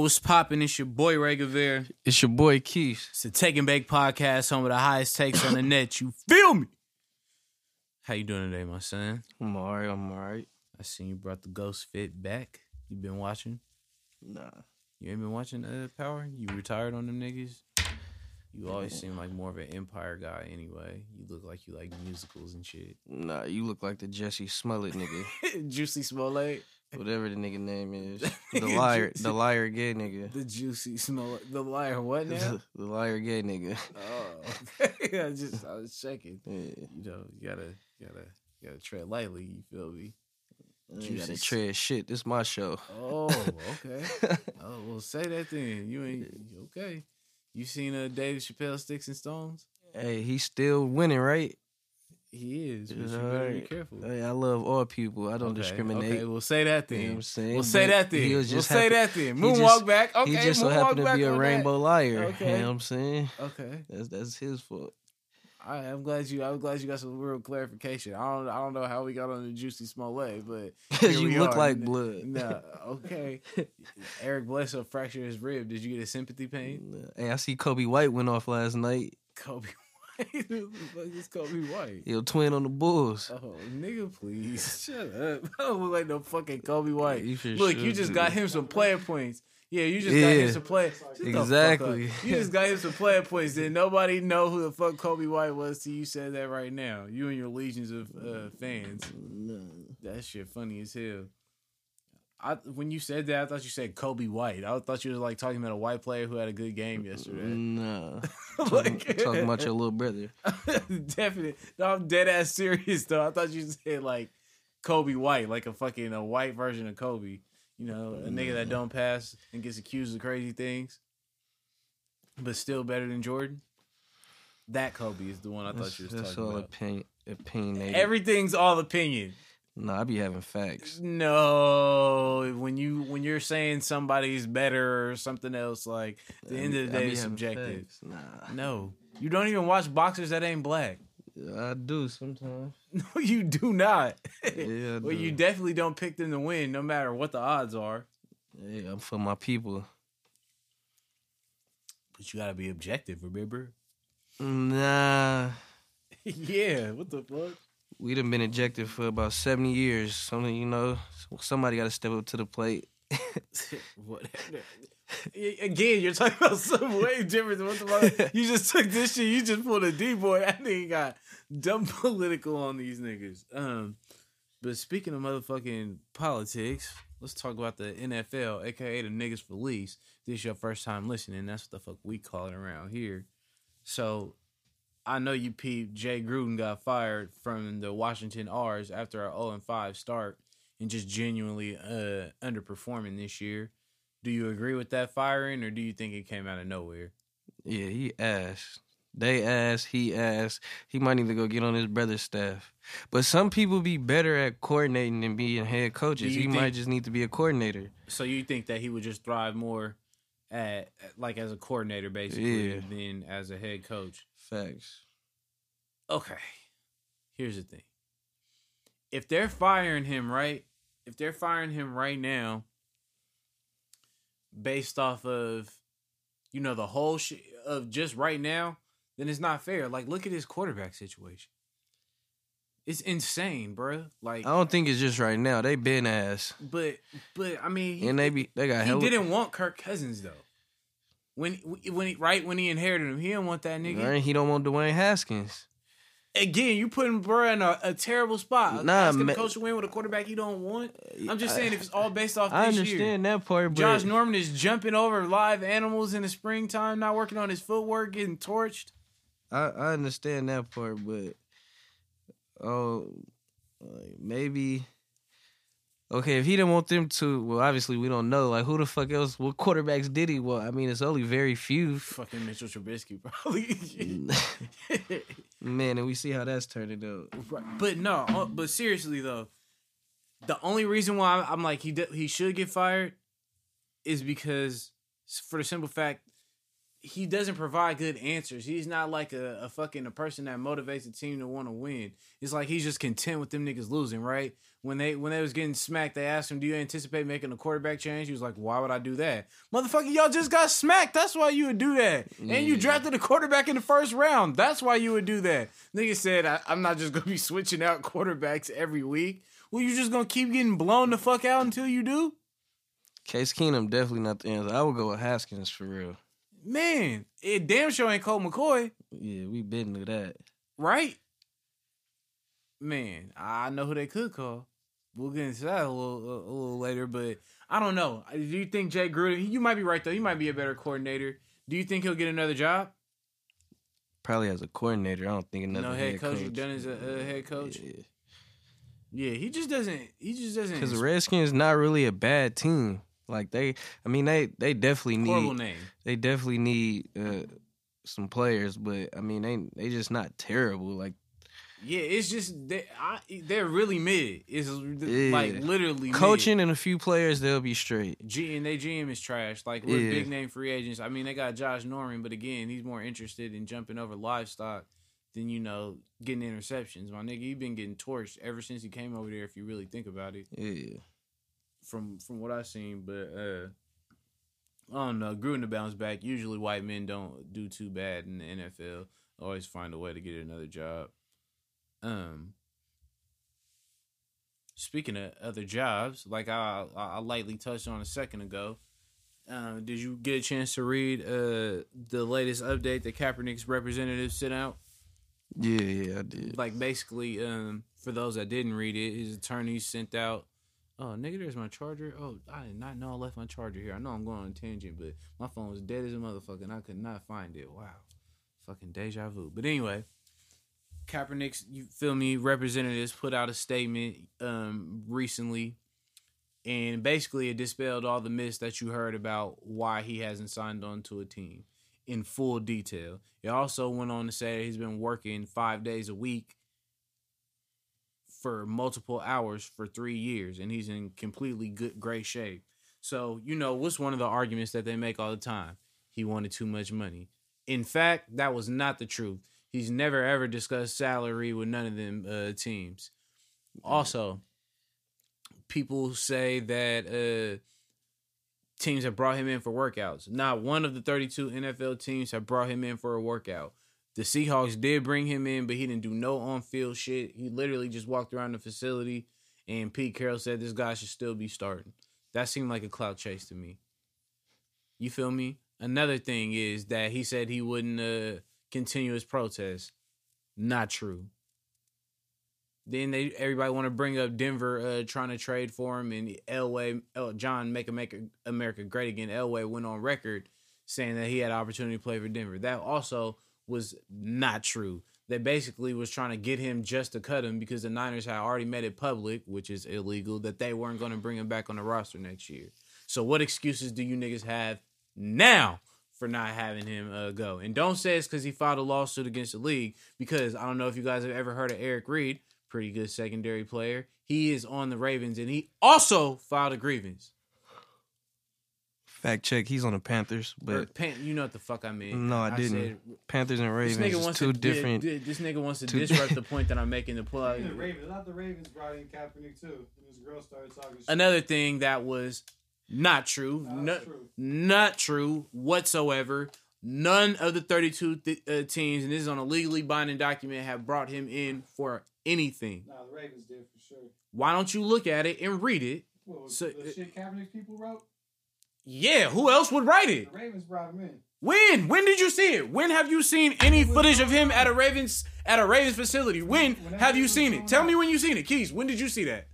What's poppin'? It's your boy Ray Gavere. It's your boy Keith. It's the Take and Bake podcast, home of the highest takes on the net. You feel me? How you doing today, my son? I'm alright. I'm alright. I seen you brought the Ghost Fit back. You been watching? Nah. You ain't been watching uh, Power? You retired on them niggas? You always seem like more of an Empire guy anyway. You look like you like musicals and shit. Nah, you look like the Jussie Smollett nigga. Juicy Smollett. Whatever the nigga name is. The liar the liar gay nigga. The Juicy Smollett. The liar what now? the liar gay nigga. oh, okay. I just I was checking. Yeah. You know, you gotta, you gotta, you gotta tread lightly. You feel me? You gotta tread shit. This my show. Oh, okay. oh, well, say that then. You ain't okay. You seen uh, Dave Chappelle Sticks and Stones? hey, he's still winning, right? He is. But you better be careful. Hey, I love all people. I don't Okay, discriminate. Okay, well, say that then. You know what I'm saying? We'll say that then. he was we'll say that then. he Moonwalk just- back. Okay, he just so happened to be a on that. rainbow liar. Okay. You know what I'm saying? Okay. That's that's his fault. All right, I'm glad you. I'm glad you got some real clarification. I don't. I don't know how we got on the juicy small Smollett, but you look are. like blood. No, okay. Eric Bledsoe fractured his rib. Did you get a sympathy pain? Hey, I see Coby White went off last night. Kobe White. Who the fuck is Coby White? Yo, twin on the Bulls. Oh, nigga, please shut up. I don't look like no fucking Coby White. You Look, you just got him some player points. Yeah, you just got him some play. Shut Exactly. You just got him some player points. Did nobody know who the fuck Coby White was till you said that right now? You and your legions of uh, fans. That shit funny as hell. I when you said that, I thought you said Kobe White. I thought you was like talking about a white player who had a good game yesterday. No, Like- talking about your little brother. Definitely. No, I'm dead ass serious though. I thought you said like Kobe White, like a fucking a white version of Kobe. You know, a nigga that don't pass and gets accused of crazy things, but still better than Jordan. That Kobe is the one I thought That's, you was that's talking all about. opinion, opinionated. Everything's all opinion. Nah, I be having facts. No, when you when you're saying somebody's better or something else, like at the I end be- of the day, having subjective. facts. Nah, No, you don't even watch boxers that ain't black. I do sometimes. No, you do not. Yeah, I well, you definitely don't pick them to win, no matter what the odds are. Yeah, I'm for my people. But you gotta be objective, remember? Nah, yeah. What the fuck? We done been ejected for about 70 years. Something, you know, somebody got to step up to the plate. Whatever. Again, you're talking about some way different than what the fuck. You just took this shit. You just pulled a D boy. I think nigga got dumb political on these niggas. Um, but speaking of motherfucking politics, let's talk about the NFL, aka the niggas police. This is your first time listening. That's what the fuck we call it around here. So I know you peeped. Jay Gruden got fired from the Washington R's after a 0 and 5 start and just genuinely uh, underperforming this year. Do you agree with that firing, or do you think it came out of nowhere? Yeah, he asked. They asked, he asked. He might need to go get on his brother's staff. But some people be better at coordinating than being head coaches. He think- might just need to be a coordinator. So you think that he would just thrive more at like as a coordinator, basically, Yeah. than as a head coach? Facts. Okay, here's the thing: if they're firing him right, if they're firing him right now, based off of, you know, the whole shit of just right now, then it's not fair. Like, look at his quarterback situation. It's insane, bruh. Like, I don't think it's just right now. They been ass. but but I mean, he, And they be they got he hell. didn't want Kirk Cousins though. When when he, right when he inherited him, he didn't want that nigga. Right? He don't want Dwayne Haskins. Again, you putting bruh in a, a terrible spot. Nah, Asking ma- the coach win with a quarterback you don't want. I'm just saying if it's all based off I this understand year. that part, but Josh Norman is jumping over live animals in the springtime, not working on his footwork, getting torched. I, I understand that part, but oh, like maybe okay. If he didn't want them to, well, obviously we don't know. Like who the fuck else? What quarterbacks did he? Well, I mean, it's only very few. Fucking Mitchell Trubisky, probably. Man, and we see how that's turning out. Right. But no, uh, but seriously though, the only reason why I'm like he he should get fired is because for the simple fact he doesn't provide good answers. He's not like a, a fucking a person that motivates a team to want to win. It's like he's just content with them niggas losing, right? When they when they was getting smacked, they asked him, "Do you anticipate making a quarterback change?" He was like, "Why would I do that, motherfucker? Y'all just got smacked. That's why you would do that. And you drafted a quarterback in the first round. That's why you would do that." Nigga said, I, "I'm not just gonna be switching out quarterbacks every week. Well, you just gonna keep getting blown the fuck out until you do." Case Keenum definitely not the answer. I would go with Haskins for real. Man, it damn sure ain't Colt McCoy. Yeah, we been to that. right? Man, I know who they could call. We'll get into that a little a, a little later, but I don't know. Do you think Jay Gruden? You might be right though. He might be a better coordinator. Do you think he'll get another job? Probably as a coordinator. I don't think another no head coach. Done as a uh, head coach. Yeah. Yeah, he just doesn't. He just doesn't. Because the Redskins not really a bad team. Like they, I mean they they definitely horrible need name. they definitely need uh, some players, but I mean they they just not terrible. Like Yeah, it's just they. I, they're really mid. It's Yeah. like literally mid. coaching and a few players, they'll be straight. G and they GM is trash. Like with Yeah. big name free agents. I mean, they got Josh Norman, but again, he's more interested in jumping over livestock than you know getting interceptions. My nigga, he been getting torched ever since he came over there. If you really think about it, Yeah, from from what I've seen, but uh, I don't know. Gruden to bounce back. Usually, white men don't do too bad in the NFL. Always find a way to get another job. Um. Speaking of other jobs, like I I I lightly touched on a second ago, uh, did you get a chance to read uh the latest update that Kaepernick's representatives sent out? yeah, yeah. I did. Like basically, um, for those that didn't read it, his attorney sent out. Oh, nigga, there's my charger. Oh, I did not know I left my charger here. I know I'm going on a tangent, but my phone was dead as a motherfucker, and I could not find it. Wow, fucking deja vu. But anyway, Kaepernick's, you feel me? Representatives put out a statement um recently, and basically it dispelled all the myths that you heard about why he hasn't signed on to a team in full detail. It also went on to say he's been working five days a week for multiple hours for three years, and he's in completely good, great shape. So you know what's one of the arguments that they make all the time? He wanted too much money. In fact, that was not the truth. He's never ever discussed salary with none of them uh, teams. Also, people say that uh, teams have brought him in for workouts. Not one of the 32 NFL teams have brought him in for a workout. The Seahawks did bring him in, but he didn't do no on field shit. He literally just walked around the facility, and Pete Carroll said this guy should still be starting. That seemed like a clout chase to me. You feel me? Another thing is that he said he wouldn't uh, continue his protest. Not true. Then they everybody want to bring up Denver uh, trying to trade for him, and Elway, El, John make America, great again. Elway went on record saying that he had opportunity to play for Denver. That also was not true. They basically was trying to get him just to cut him because the Niners had already made it public, which is illegal, that they weren't going to bring him back on the roster next year. So what excuses do you niggas have now for not having him uh, go? And don't say it's because he filed a lawsuit against the league because I don't know if you guys have ever heard of Eric Reid, pretty good secondary player. He is on the Ravens and he also filed a grievance. Fact check. He's on the Panthers, Or but Pan- you know what the fuck I mean? No, I didn't. Panthers and This Ravens nigga is wants two to different. di- di- This nigga wants to two- disrupt the point that I'm making. To pull out The Ravens, not the Ravens brought in Kaepernick too. And this girl started talking shit. another thing that was not true, Not no, true. not true whatsoever. None of the 32 th- uh, teams, and this is on a legally binding document, have brought him in for anything. Nah, the Ravens did for sure. Why don't you look at it and read it? What was So- the shit Kaepernick's people wrote? Yeah, who else would write it? The Ravens brought him in. When? When did you see it? When have you seen any footage of him at a Ravens at a Ravens facility? When have you seen it? Tell me when you seen it, Keys. When did you see that?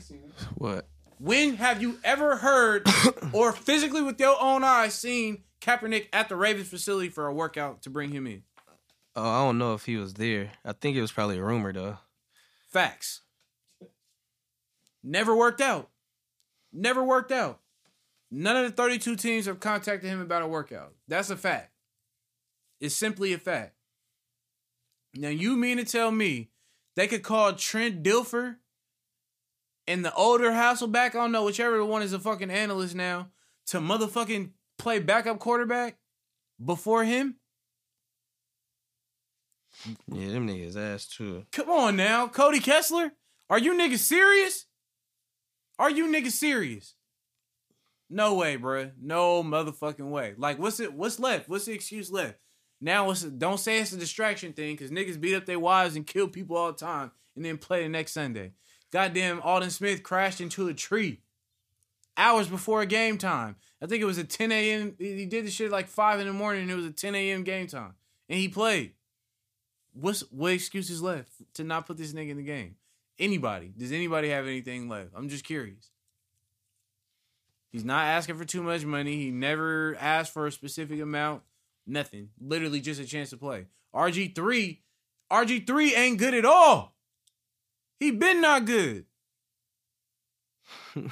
Seen it. What? When have you ever heard or physically with your own eyes seen Kaepernick at the Ravens facility for a workout to bring him in? Oh, I don't know if he was there. I think it was probably a rumor though. Facts. Never worked out. Never worked out. None of the 32 teams have contacted him about a workout. That's a fact. It's simply a fact. Now, you mean to tell me they could call Trent Dilfer and the older Hasselbeck, I don't know, whichever one is a fucking analyst now, to motherfucking play backup quarterback? before him? Yeah, them niggas ass too. Come on now, Cody Kessler. Are you niggas serious? Are you niggas serious? No way, bruh. No motherfucking way. Like, what's it? What's left? What's the excuse left? Now, don't say it's a distraction thing because niggas beat up their wives and kill people all the time and then play the next Sunday. Goddamn, Aldon Smith crashed into a tree hours before game time. I think it was at 10 a.m. He did the shit like 5 in the morning and it was a 10 a.m. game time. And he played. What's what excuses left to not put this nigga in the game? Anybody? Does anybody have anything left? I'm just curious. He's not asking for too much money. He never asked for a specific amount. Nothing. Literally just a chance to play. RG3, RG3 ain't good at all. He been not good.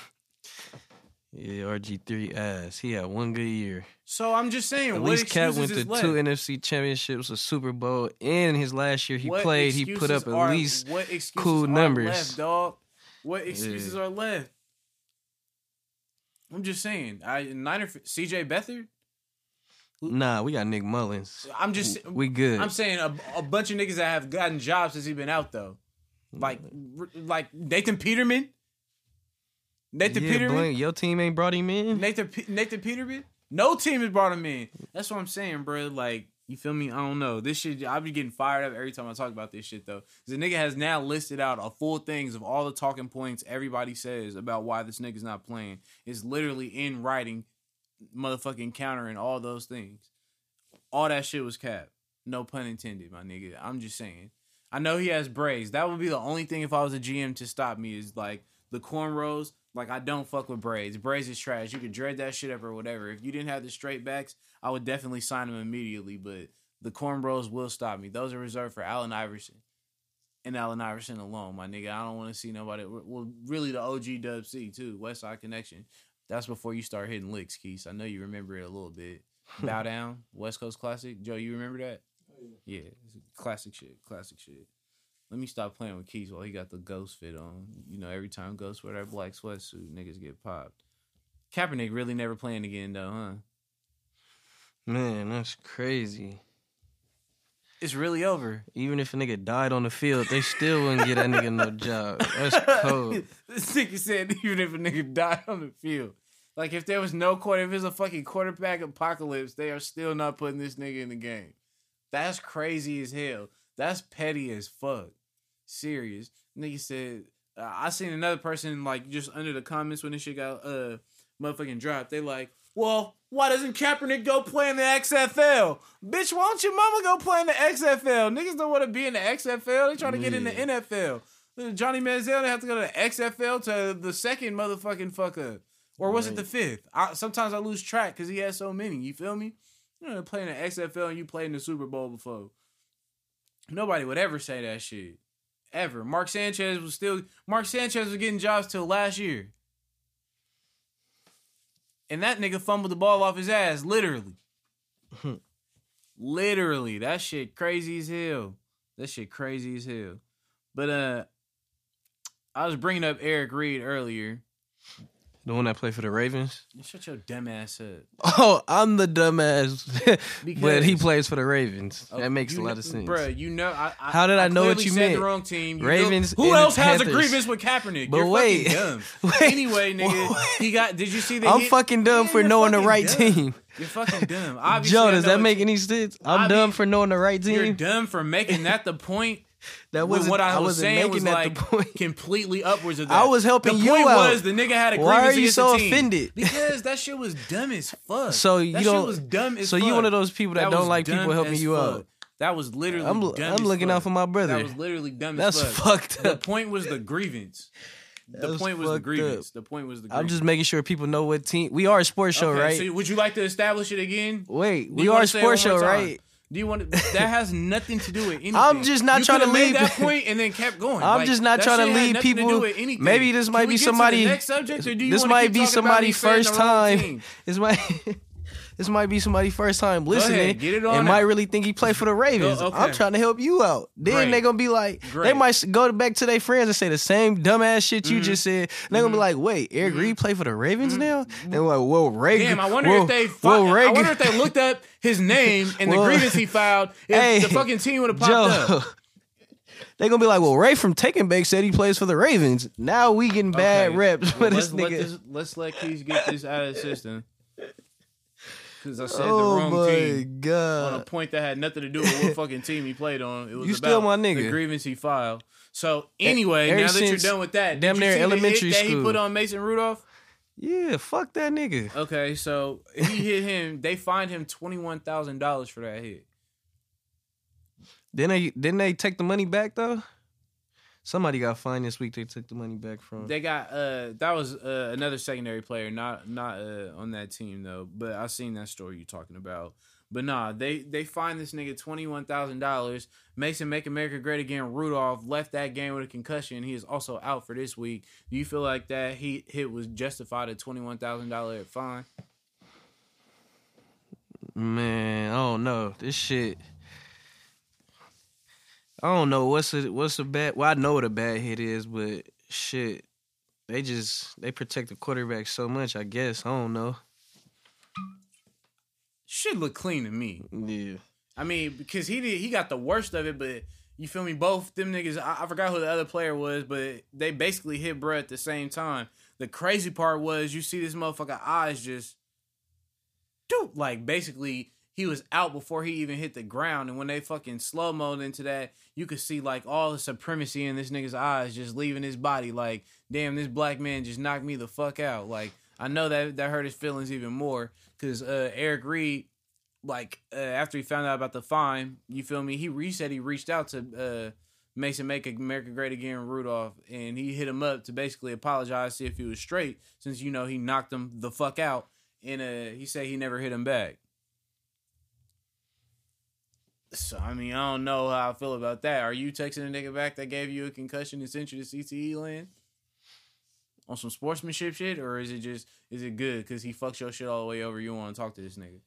Yeah, RG3 ass. He had one good year. So I'm just saying, At least Cat went to left? two NFC championships, a Super Bowl, and his last year he What played, he put up at are- least what excuses cool are numbers. left, dog. What excuses Yeah. are left? I'm just saying. I Niner CJ Beathard. Nah, we got Nick Mullens. I'm just. We good. I'm saying a, a bunch of niggas that have gotten jobs since he been out though, like like Nathan Peterman. Nathan yeah, Peterman. Blank, your team ain't brought him in. Nathan Nathan Peterman. No team has brought him in. That's what I'm saying, bro. Like you feel me? I don't know. This shit. I be getting fired up every time I talk about this shit though. the nigga has now listed out a full things of all the talking points everybody says about why this nigga's not playing. It's literally in writing, motherfucking countering all those things. All that shit was cap. No pun intended, my nigga. I'm just saying. I know he has braids. That would be the only thing if I was a GM to stop me is like the cornrows. Like I don't fuck with braids. Braids is trash. You could dread that shit up or whatever. If you didn't have the straight backs, I would definitely sign him immediately. But the cornrows will stop me. Those are reserved for Allen Iverson and Allen Iverson alone, my nigga. I don't want to see nobody. Well, really, the OG Dub C too, West Side Connection. That's before you start hitting licks, Keys. I know you remember it a little bit. Bow down, West Coast Classic. Joe, you remember that? Oh, yeah, it's classic shit. Classic shit. Let me stop playing with Keys while he got the ghost fit on. You know, every time Ghost wear that black sweatsuit, niggas get popped. Kaepernick really never playing again though, huh? Man, that's crazy. It's really over. Even if a nigga died on the field, they still wouldn't get that nigga no job. That's cold. this nigga said even if a nigga died on the field. Like if there was no quarter, if it's a fucking quarterback apocalypse, they are still not putting this nigga in the game. That's crazy as hell. That's petty as fuck. Serious. Nigga said uh, I seen another person like just under the comments when this shit got uh motherfucking dropped. They like, well, why doesn't Kaepernick go play in the XFL? Bitch, why don't your mama go play in the XFL? Niggas don't want to be in the XFL. They trying to get in the NFL. Johnny Manziel, they have to go to the XFL to the second motherfucking fucker. Or was it the fifth? I, sometimes I lose track because he has so many. You feel me? You know, playing the XFL and you played in the Super Bowl before. Nobody would ever say that shit. Ever. Mark Sanchez was still Mark Sanchez was getting jobs till last year. And that nigga fumbled the ball off his ass, literally. literally. That shit crazy as hell. That shit crazy as hell. But uh I was bringing up Eric Reid earlier. The one that played for the Ravens. Shut your dumb ass up. Oh, I'm the dumbass. but he plays for the Ravens. Oh, that makes a lot know- of sense. Bruh, you know, I, I, How did I know what you said meant? The wrong team. You Ravens know- who else has a grievance with Kaepernick? But You're wait. fucking dumb. Wait. anyway, nigga, Wait. he got. Did you see that? I'm hit? fucking dumb Yeah, for knowing the right dumb. team. You're fucking dumb. Obviously, Joe, I does that make any sense? I'm dumb for knowing the right team. You're dumb for making that the point. That wasn't what I, was wasn't saying making was that like the point. completely upwards of that. I was helping the you point out. was the nigga had a grievance Why are you so offended? Because that shit was dumb as fuck. So you shit don't- was dumb as fuck. so fuck. you one of those people that, was don't like people helping you fuck. out. That was literally I'm, dumb I'm looking fuck. out for my brother. That was literally dumb That's as fuck. fucked up. The point was the grievance. The point was the grievance. up. The point was the I'm just making sure people know what team. We are a sports show, Okay, right? So would you like to establish it again? Wait, we are a sports show, right? Do you want to, that has nothing to do with anything. I'm just not you trying to lead- that point and then kept going. I'm Like, just not trying to shit had lead nothing to people- anything. maybe this Can might we be to somebody- next subject, or do you this might be talking about somebody's me fading first time. This might This might be somebody first time listening. ahead, get it on and might really think he played for the Ravens. okay. I'm trying to help you out. Then Great. they gonna be like, they might go back to their friends and say the same dumbass shit you Mhm. just said. And they gonna be like, wait, Eric Reid play for the Ravens now? They're like, whoa, Reagan. Mm-hmm. Damn, I wonder whoa, if they. whoa, Fi- I wonder if they looked up his name and the grievance he filed. If Hey, the fucking team would have popped Joe. up. they're gonna be like, well, Ray from Taking Back said he plays for the Ravens. Now we getting bad Okay. reps Well, for this let's, let nigga. this, let's let Keys get this out of the system. Because I said oh the wrong my team. on a point that had nothing to do with what fucking team he played on. It was You about still my nigga. the grievance he filed. So anyway, ever now that you're done with that, damn near see the hit elementary that he school. put on Mason Rudolph. Yeah, fuck that nigga. Okay, so he hit him. They fined him twenty one thousand dollars for that hit. Then they didn't they take the money back though? Somebody got fined this week. They took the money back from. They got uh that was uh, another secondary player, not not uh, on that team though. But I seen that story you talking about. But nah, they they fined this nigga twenty one thousand dollars. Mason Make America Great Again. Rudolph left that game with a concussion. He is also out for this week. Do you feel like that he hit was justified a twenty one thousand dollar fine? Man, I don't know. This shit. I don't know what's a what's a bad. Well, I know what a bad hit is, but shit, they just they protect the quarterback so much. I guess I don't know. Should look clean to me. Yeah, I mean, because he did, he got the worst of it, but you feel me? Both them niggas, I, I forgot who the other player was, but they basically hit bruh at the same time. The crazy part was you see this motherfucker eyes just, dude, like basically he was out before he even hit the ground, and when they fucking slow mode into that, you could see like all the supremacy in this nigga's eyes just leaving his body. Like, damn, this black man just knocked me the fuck out. Like, I know that that hurt his feelings even more because uh, Eric Reid like uh, after he found out about the fine, you feel me? He said he reached out to uh, Mason Make America Great Again Rudolph, and he hit him up to basically apologize, see if he was straight, since you know he knocked him the fuck out, and uh, he said he never hit him back. So I mean, I don't know how I feel about that. Are you texting a nigga back that gave you a concussion and sent you to CTE land? On some sportsmanship shit, or is it just is it good because he fucks your shit all the way over? You want to talk to this nigga?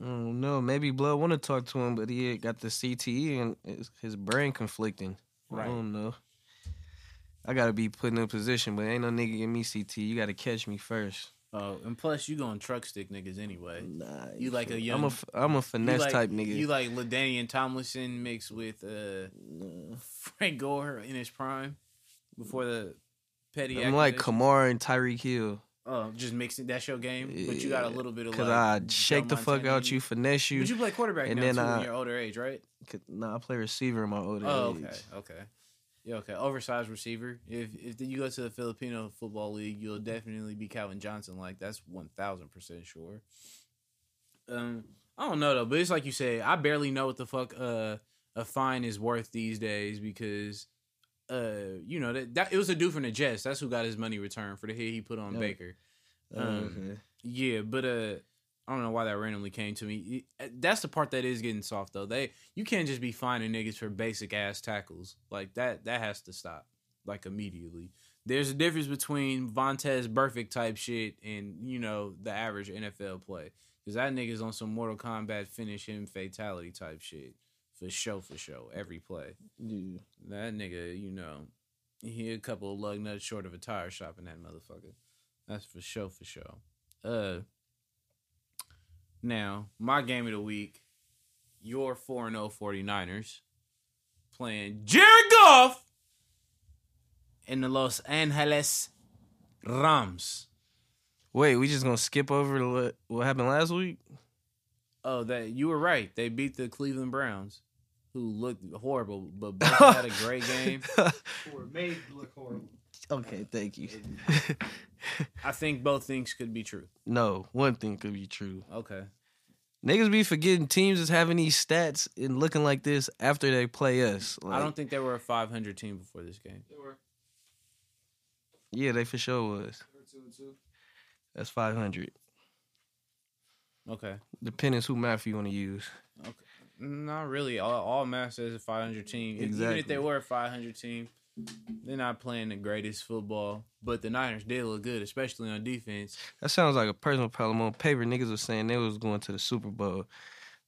I don't know. Maybe Blood want to talk to him, but he got the CTE and his, his brain conflicting. Right. I don't know. I gotta be put in a position, but ain't no nigga give me CT. You gotta catch me first. Oh, and plus you going truck stick niggas anyway. Nah, You like a young- I'm a f- I'm a finesse like, type nigga. You like LaDainian Tomlinson mixed with uh, Nah. Frank Gore in his prime before the petty. I'm like? Kamara and Tyreek Hill. Oh, just mixing that's your game, but you got a little bit of Cause like, I shake the fuck out you, finesse you. But you play quarterback and now then too I- in your older age, right? 'Cause- Nah, I play receiver in my older Oh, age. okay, okay. Yeah, okay. Oversized receiver. If if you go to the Filipino football league, you'll definitely be Calvin Johnson. Like that's one thousand percent sure. Um, I don't know though, but it's like you said. I barely know what the fuck uh, a fine is worth these days because uh, you know that, that it was a dude from the Jets. That's who got his money returned for the hit he put on. Baker. Oh, Um, okay. Yeah, but uh, I don't know why that randomly came to me. That's the part that is getting soft though. They you can't just be finding niggas for basic ass tackles like that. That has to stop like immediately. There's a difference between Vontaze Burfict type shit and you know the average NFL play because that nigga's on some Mortal Kombat finish him fatality type shit for show for show every play. Yeah. That nigga, you know, he a couple of lug nuts short of a tire shop in that motherfucker. That's for sure, for sure. Uh, now my game of the week, your four and 0 49ers playing Jared Goff in the Los Angeles Rams. Wait, we just gonna skip over what what happened last week? Oh, that you were right. They beat the Cleveland Browns, who looked horrible, but both had a great game. Or made look horrible. okay, thank you. I think both things could be true. no, one thing could be true. Okay. Niggas be forgetting teams is having these stats and looking like this after they play us. I don't think they were a 500 team before this game. They were, Yeah, they for sure was. they were two and two. That's five hundred. Okay. Depends who math you want to use. Okay. Not really. All, all math says a 500 team. Exactly. Even if they were a 500 team, They're not playing the greatest football, but the Niners did look good, especially on defense. That sounds like a personal problem. On paper, niggas was saying they was going to the Super Bowl,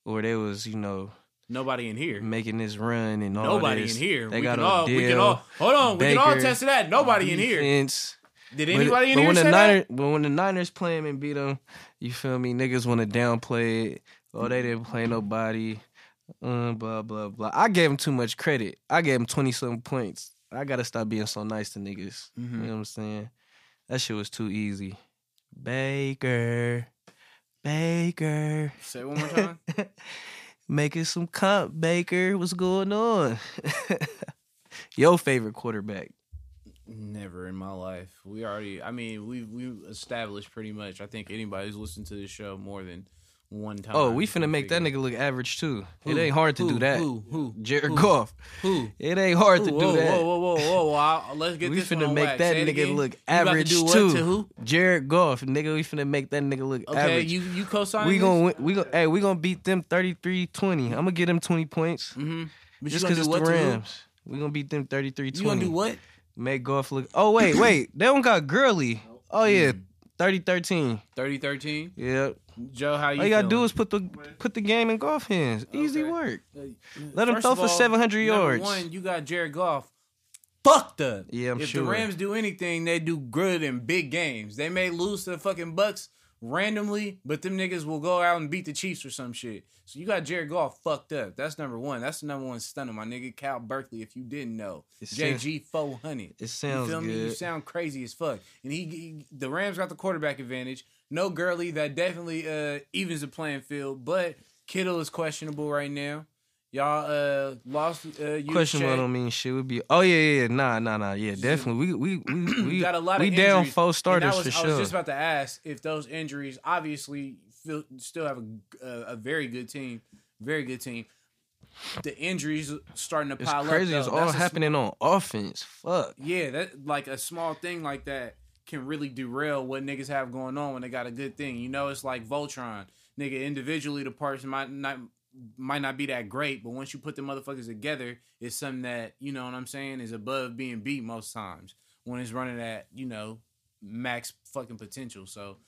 or they was, you know, Nobody in here. making this run and all Nobody this. in here. They we got can all. We can all. Hold on. We can all Baker, test to that. Nobody in here. defense. Did But- anybody in but here when say the that? Niners, but when the Niners play him and beat them, you feel me? Niggas want to downplay it. Oh, they didn't play nobody. Uh, blah blah blah. I gave him too much credit. I gave him twenty seven points. I gotta stop being so nice to niggas. Mhm. You know what I'm saying? That shit was too easy. Baker, Baker, Say it one more time. making some comp. Baker, what's going on? Your favorite quarterback? Never in my life. We already. I mean, we we established pretty much. I think anybody who's listened to this show more than one time. Oh, we finna make that nigga look average too. Who? It ain't hard to Who? do that. Who? Who? Jared Who? Goff. Who? It ain't hard to do whoa, that. Whoa, whoa, whoa, whoa! I- let's get We this one finna on make wax. that Say nigga again. look You about to average do what too. To who? Jared Goff, nigga, we finna make that nigga look Okay, average. you you co-sign. we gonna win, we gonna hey we gonna beat them 33-20. I'm gonna get them 20 points Mm-hmm. But just because it's do the what to? Rams. We gonna beat them 33-20. You gonna do what? Make Goff look. Oh wait, wait, they don't got Gurley. Oh yeah, Mm. 30-13. 30-13? Yeah, Joe, how you? all you gotta do is put the put the game in Goff hands. Easy work. Let him First throw for 700 yards. One, you got Jared Goff fucked up. Yeah, I'm if sure. the Rams do anything, they do good in big games. They may lose to the fucking Bucks randomly, but them niggas will go out and beat the Chiefs or some shit. So you got Jared Goff fucked up. That's number one. That's the number one stunner, my nigga. Cal Berkeley, if you didn't know. It sounds- JG 400. It sounds you feel me? You sound crazy as fuck. And he, he- the Rams got the quarterback advantage. No Gurley, that definitely uh evens the playing field. But Kittle is questionable right now. Y'all uh lost uh you Questionable don't mean shit. Would be oh yeah yeah yeah. nah nah nah yeah definitely we we we we got a lot Of we of down injuries. four starters was, for I sure. was just about to ask if those injuries obviously feel, still have a, a a very good team, very good team. The injuries starting to it's pile crazy. up. It's though. all That's a sm- happening on offense. Fuck. Yeah, that like a small thing like that can really derail what niggas have going on when they got a good thing. You know, it's like Voltron. Nigga, individually the parts might not might not be that great, but once you put the motherfuckers together, it's something that, you know what I'm saying, is above being beat most times when it's running at, you know, max fucking potential. So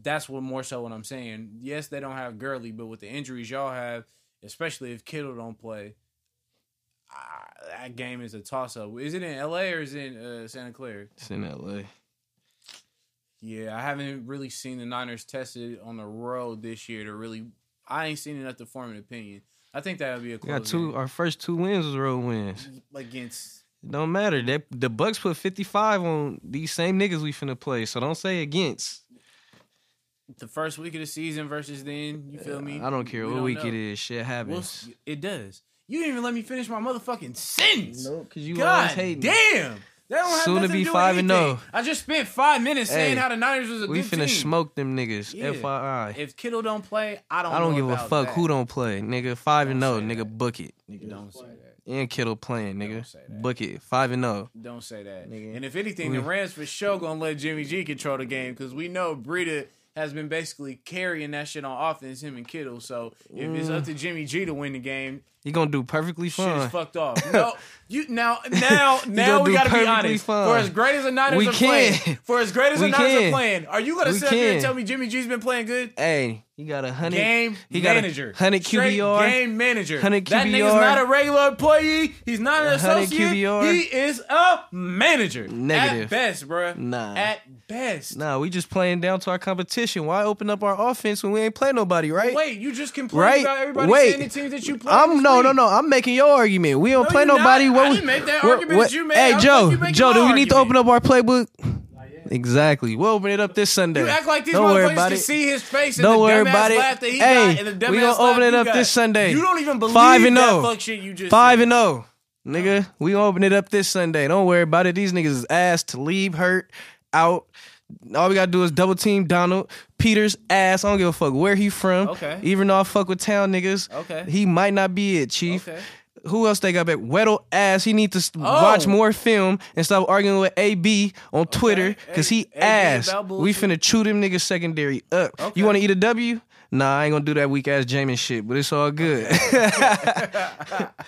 that's what more so what I'm saying. Yes, they don't have Gurley, but with the injuries y'all have, especially if Kittle don't play, that game is a toss up. Is it in LA or is it in uh, Santa Clara? It's in L.A. Yeah, I haven't really seen the Niners tested on the road this year to really. I ain't seen enough to form an opinion. I think that would be a We close got two. game. Our first two wins was road wins. against. It don't matter. That the Bucks put fifty five on these same niggas we finna play. So don't say against. The first week of the season versus then, you feel me? I don't care We what week know. it is. Shit happens. it does. You didn't even let me finish my motherfucking sentence. No, because you God always hating. damn. That don't have Soon to be 5 and. 0. I just spent five minutes saying how the Niners was a We good team. We finna smoke them niggas. Yeah. FYI. If Kittle don't play, I don't. I don't give a fuck that. who don't play, nigga. Five and Don't zero, say nigga. Book it, Nigga, Don't say that. and Kittle playing, nigga. Book it. Five and zero. Don't say that. Nigga. And if anything, We- the Rams for sure gonna let Jimmy G control the game because we know Breida has been basically carrying that shit on offense, him and Kittle. So if it's Mm. up to Jimmy G to win the game, He gonna do perfectly shit is fine. fucked off. No, you now now now we gotta be honest. fine. For as great as the Niners We are can. playing, for as great as the We Niners can. are playing, are you gonna We sit up here and tell me Jimmy G's been playing good? Hey, he got a hundred. Game he got a manager, 100 Straight QBR. game manager. 100 QBR. That nigga's not a regular employee. He's not an associate. QBR. He is a manager. Negative. At best, bruh. Nah. At best. Nah, we just playing down to our competition. Why open up our offense when we ain't play nobody, right? Wait, you just complained Right. about everybody Wait. saying the teams that you play. I'm no, no, no. I'm making your argument. We don't No, play nobody. not. What I we- didn't make that what- argument what- that you made. Hey, Joe, like, Joe, do my we need to open up our playbook? Exactly. We'll open it up this Sunday. You act like these don't worry about can it. see his face and Don't the worry dumbass about it. laugh that he Hey, got and the dumbass we gonna open it up got. this Sunday. You don't even believe Five and that oh. fuck shit you just Five said. and zero, nigga. We gonna open it up this Sunday. Don't worry about it. These niggas is ass to leave, hurt, out. All we gotta do is double team Donald Peters ass. I don't give a fuck where he from. Okay. Even though I fuck with town niggas, Okay. he might not be it, chief. Okay. Who else they got back? Weddle ass. He need to s oh. watch more film and stop arguing with AB on Twitter because he A- ass. about We finna chew them niggas secondary up. Okay. You want to eat a W? Nah, I ain't gonna do that weak ass Jamin shit, but it's all good.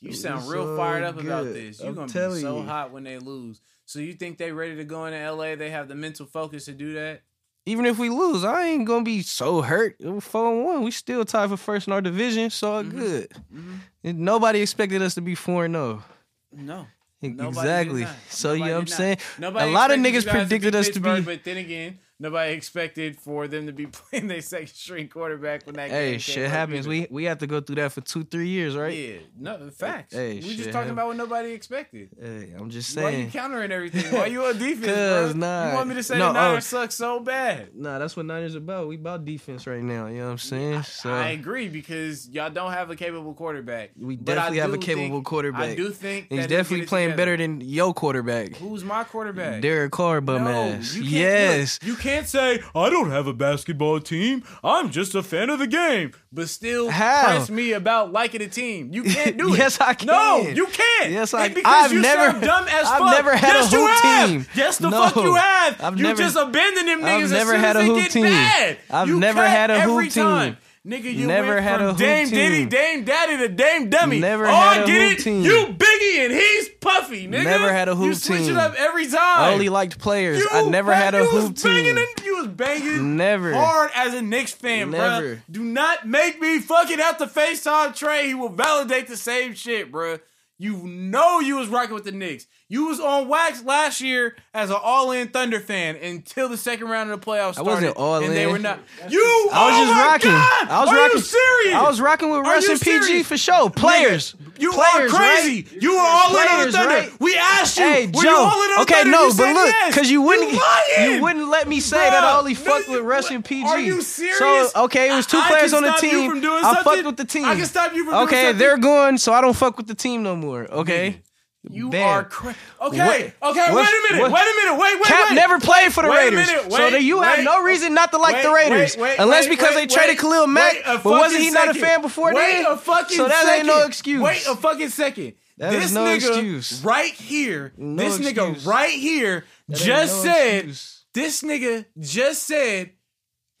You sound real fired up about this. You're I'm gonna be so you. hot when they lose. So you think they ready to go into LA? They have the mental focus to do that? Even if we lose, I ain't gonna be so hurt. Four and one, we still tied for first in our division, so Mhm. good. Mhm. And Nobody expected us to be four and zero. No. Nobody Exactly. So you know what I'm not. saying? Nobody A lot of niggas predicted us to be- But then again, nobody expected for them to be playing their second string quarterback when that Hey, game shit happens. either. We we have to go through that for two, three years, right? Yeah, no facts. Hey, we just talking happen. about what nobody expected. Hey, I'm just saying. Why you countering everything? Why you on defense, Cause, bro? nah. You want me to say No, the oh. Niners oh. suck so bad? Nah, that's what Niners is about. We about defense right now. You know what I'm saying? So I agree because y'all don't have a capable quarterback. we I definitely have a capable think- quarterback. I do think he's definitely playing together. better than your quarterback. Who's my quarterback? Derek Carr, bum No, ass. you can't- Yes. you can't say I don't have a basketball team. I'm just a fan of the game, but still How? press me about liking a team. You can't do it. Yes, I can. No, you can't. Yes, And I- because I've you never- sound dumb as I've fuck. never had a yes, you hoop have. team. Yes, the No. fuck you have. I've you never- just abandon them niggas. I've never had a hoop team. Bad. I've You never had a hoop team. time. Nigga, you Never went had from a hoop Dame Diddy. Dame Daddy to Dame Dummy. Never oh, had I a get hoop it. team. You Biggie and he's Puffy, nigga. Never had a hoop You switch team. it up every time. I only liked players. You I never had a you was hoop banging team. and- you was banging Never. hard as a Knicks fan, bro. Never. Do not make me fucking have to FaceTime Trey. He will validate the same shit, bro. You know you was rocking with the Knicks. You was on wax last year as an all-in Thunder fan until the second round of the playoffs I started. wasn't all and they were not. You. I was oh just my rocking. God! I was Are rocking. you serious? I was rocking with Are Russ and PG for sure. Players. You Players, are crazy. right? You were all in on the Players, Thunder. right? We asked you. Hey, were Joe. you all in on the okay, Thunder? no, You but said look, yes. because you wouldn't, You, lying. you wouldn't let me say that I Bruh, only no, fucked with Russ and PG. Are you serious? So okay, it was two I- I players can on the team. I something. fucked with the team. I can stop you from doing Okay, they're going, so I don't fuck with the team no more. Okay. You Bam. are crazy. Okay, What- okay. Wait a minute. what- Wait a minute. Wait, wait. Wait. Cap wait. never played for the wait a Raiders, minute, so wait, that you have no reason not to like the Raiders, wait, wait, unless because they traded Khalil Mack. But wasn't he not a fan before Wait then? a fucking so that ain't no second. excuse. Wait a fucking second. That this is no nigga excuse. right here, No this nigga right here That just no said, excuse. this nigga just said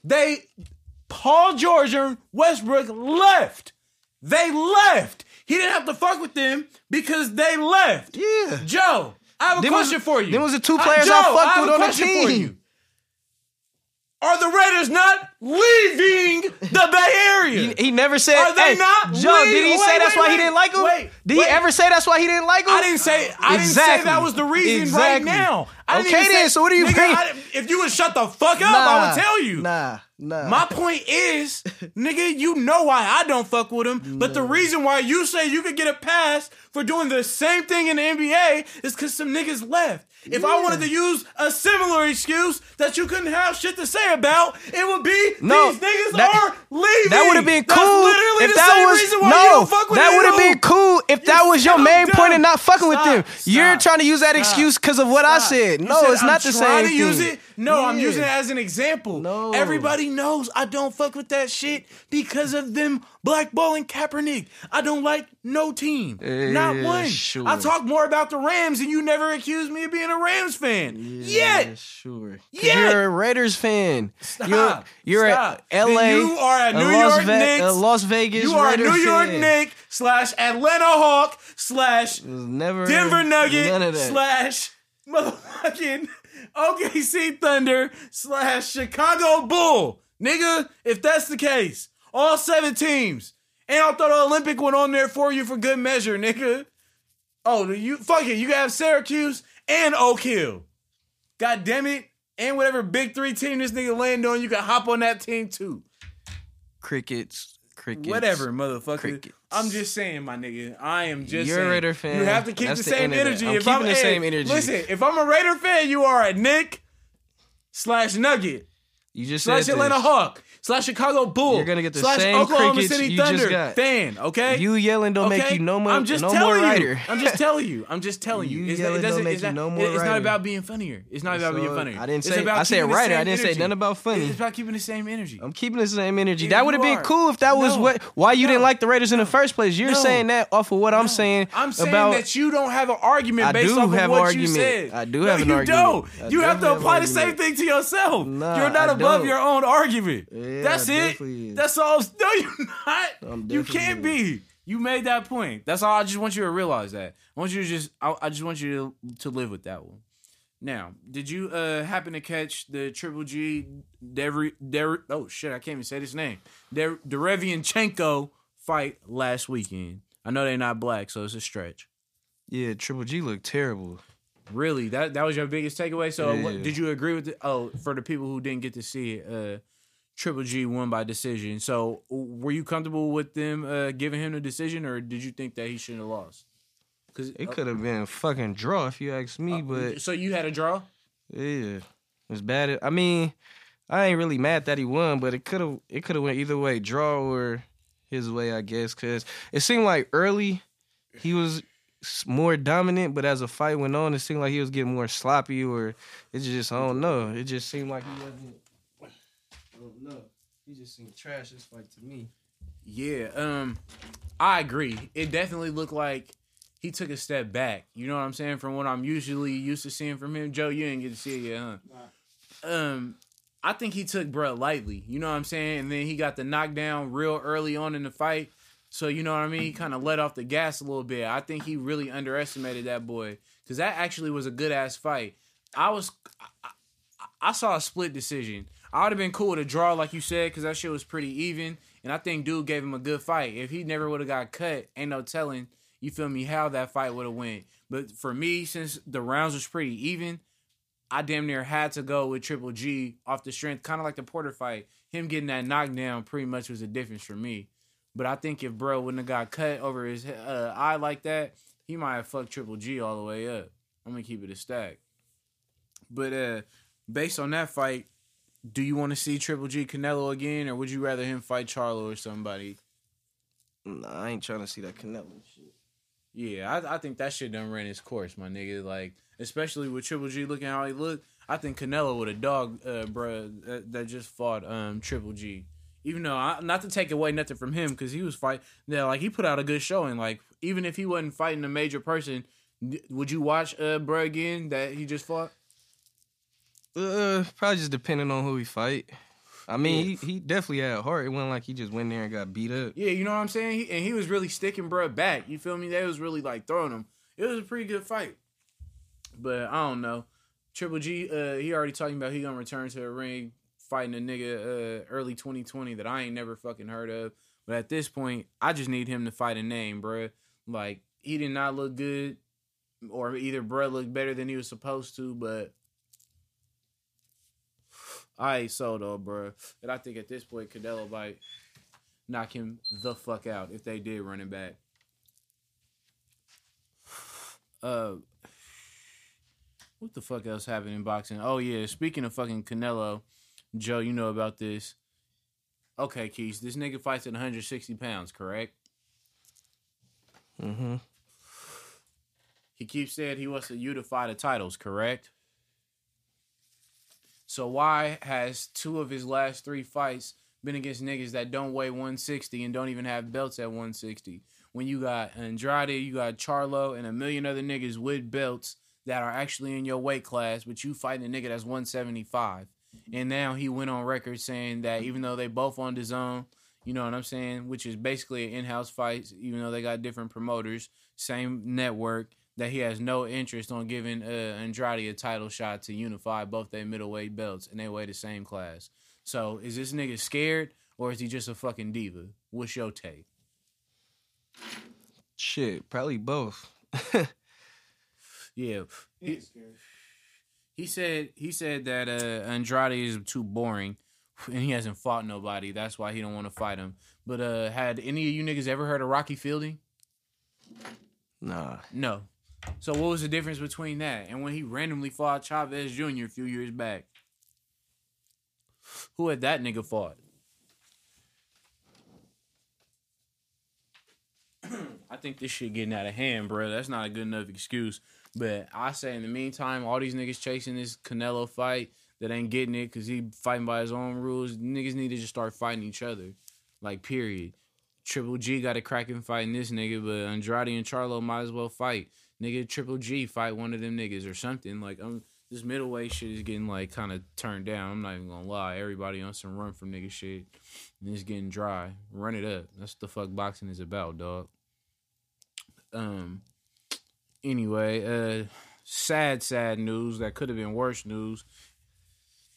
they Paul George and Westbrook left. They left. He didn't have to fuck with them because they left. Yeah. Joe, I have a was- question for you. them was the two Uh, players I Joe, fucked have with on the team. Are the Raiders not leaving the Bay Area? He, he never said. Are they hey, not Joe, did he leaving? say Wait, that's wait, why he didn't like him? Wait, did he ever say that's why he didn't like him? I didn't say I didn't say that was the reason Exactly. right now. I didn't Okay then, say- so what do you nigga, I- if you would shut the fuck up, I would tell you. Nah, nah. My point is, nigga, you know why I don't fuck with him. But the reason why you say you could get a pass for doing the same thing in the NBA is because some niggas left. If I wanted to use a similar excuse that you couldn't have shit to say about, it would be No, these niggas that- are leaving. That would have been cool literally if the that same was reason why no. you don't fuck with that would have been cool if that was your main dumb. point in not fucking with Stop, them. You're trying to use that stop, excuse because of what I said. No, said it's not I'm the same to use thing. it. No, I'm using it as an example. No. Everybody knows I don't fuck with that shit because of them blackballing Kaepernick. I don't like no team. not one. sure. I talk more about the Rams and you never accused me of being a Rams fan. Yeah, Yet. sure. Yet. You're a Raiders fan. Stop. You're you're Stop. a LA. Then you are a New Las York Knicks. a Las Vegas. You are Raider a New York fan. Knick slash Atlanta Hawk slash Never Denver Nugget None of that. slash motherfucking OKC Thunder slash Chicago Bull. Nigga, if that's the case, all seven teams. And I'll throw the Olympic one on there for you for good measure, nigga. Oh, you fuck it. You have Syracuse and Oak Hill. God damn it. And whatever big three team this nigga land on, you can hop on that team too. crickets. Crickets. Whatever, motherfucker. Crickets. I'm just saying, my nigga. I am just You're a. Raider fan. You have to keep That's the same energy. I'm if keeping I'm, the hey, same energy. Listen, if I'm a Raider fan, you are a Knick slash Nugget You just slash said Atlanta this. Hawk slash Chicago Bull. You're gonna get the slash same Oklahoma City you Thunder fan. Okay. You yelling don't make you no more. I'm just no telling more you. writer. I'm just telling you. I'm just telling you. You It's, yelling it doesn't. don't make you no more it's not about being funnier. It's not about being funnier. I didn't say- I said writer. I didn't say energy. nothing about funny. It's about keeping the same energy. I'm keeping the same energy. Yeah, that would have been cool if that was No. what why you didn't like the Raiders in the first place. You're saying that off of what I'm saying. I'm saying that you don't have an argument based off of what you said. I do have an argument. you. Don't. You have to apply the same thing to yourself. You're not I above your own argument. Yeah, That's it. That's all. No, you're not. I'm You can't be. You made that point. That's all. I just want you to realize that. I want you to just. I, I just want you to, to live with that one. Now, did you uh happen to catch the Triple G Der Oh shit, I can't even say this name. Der Derevyanchenko fight last weekend. I know they're not black, so it's a stretch. Yeah, Triple G looked terrible. Really, that that was your biggest takeaway. So, Yeah. what, did you agree with it? Oh, for the people who didn't get to see it, uh, Triple G won by decision. So, were you comfortable with them uh, giving him the decision, or did you think that he shouldn't have lost? Because It could have been a fucking draw if you ask me, but so you had a draw. yeah, it's bad. I mean, I ain't really mad that he won, but it could have it could have went either way, draw or his way, I guess, because it seemed like early he was more dominant, but as the fight went on, it seemed like he was getting more sloppy, or it just I don't know. It just seemed like he wasn't. I don't know. He just seemed trash this fight to me. Yeah, um, I agree. It definitely looked like he took a step back. You know what I'm saying? From what I'm usually used to seeing from him. Joe, you didn't get to see it yet, huh? Um, I think he took bruh lightly. You know what I'm saying? And then he got the knockdown real early on in the fight. So you know what I mean? He kind of let off the gas a little bit. I think he really underestimated that boy because that actually was a good ass fight. I was, I, I, saw a split decision. I would have been cool a draw, like you said, because that shit was pretty even. And I think dude gave him a good fight. If he never would have got cut, ain't no telling. You feel me? How that fight would have went. But for me, since the rounds was pretty even, I damn near had to go with Triple G off the strength, kind of like the Porter fight. Him getting that knockdown pretty much was a difference for me. But I think if bro wouldn't have got cut over his uh, eye like that, he might have fucked Triple G all the way up. I'm gonna keep it a stack. But uh, based on that fight, do you want to see Triple G Canelo again, or would you rather him fight Charlo or somebody? Nah, I ain't trying to see that Canelo shit. Yeah, I, I think that shit done ran its course, my nigga. Like, especially with Triple G looking how he looked, I think Canelo would have dog, uh, bruh, that, that just fought um Triple G. Even though, I, not to take away nothing from him, because he was fight, yeah, like he put out a good showing. Like, even if he wasn't fighting a major person, would you watch uh bruh again that he just fought? Uh, probably just depending on who he fight. I mean, he, he definitely had heart. It wasn't like he just went there and got beat up. Yeah, you know what I'm saying? He, and he was really sticking bruh back. You feel me? They was really like throwing him. It was a pretty good fight. But I don't know. Triple G, uh, he already talking about he gonna return to the ring fighting a nigga uh, early 2020 that I ain't never fucking heard of. But at this point, I just need him to fight a name, bruh. Like he did not look good, or either bruh looked better than he was supposed to. But I ain't so though, bruh. And I think at this point, Canelo might knock him the fuck out if they did run it back. Uh, what the fuck else happened in boxing? Oh yeah, speaking of fucking Canelo, Joe, you know about this. Okay, Keys, this nigga fights at 160 pounds, correct? Mm-hmm. He keeps saying he wants to unify the titles, correct? So why has two of his last three fights been against niggas that don't weigh 160 and don't even have belts at 160? When you got Andrade, you got Charlo, and a million other niggas with belts that are actually in your weight class, but you fighting a nigga that's 175. And now he went on record saying that even though they both on the zone, you know what I'm saying, which is basically an in-house fight, even though they got different promoters, same network, that he has no interest on giving uh, Andrade a title shot to unify both their middleweight belts and they weigh the same class. So is this nigga scared or is he just a fucking diva? What's your take? Shit, probably both. Yeah, He scared. He said he said that uh, Andrade is too boring and he hasn't fought nobody. That's why he don't want to fight him. But uh, had any of you niggas ever heard of Rocky Fielding? Nah. No. So what was the difference between that and when he randomly fought Chavez Jr. a few years back? Who had that nigga fought? I think this shit getting out of hand, bro. That's not a good enough excuse. But I say in the meantime, all these niggas chasing this Canelo fight that ain't getting it because he fighting by his own rules. Niggas need to just start fighting each other. Like, period. Triple G got a cracking fighting this nigga, but Andrade and Charlo might as well fight. Nigga, Triple G fight one of them niggas or something. Like, um, this middleweight shit is getting like kind of turned down. I'm not even gonna lie. Everybody on some run from nigga shit, and it's getting dry. Run it up. That's what the fuck boxing is about, dog. Um. Anyway, uh, sad, sad news that could have been worse news.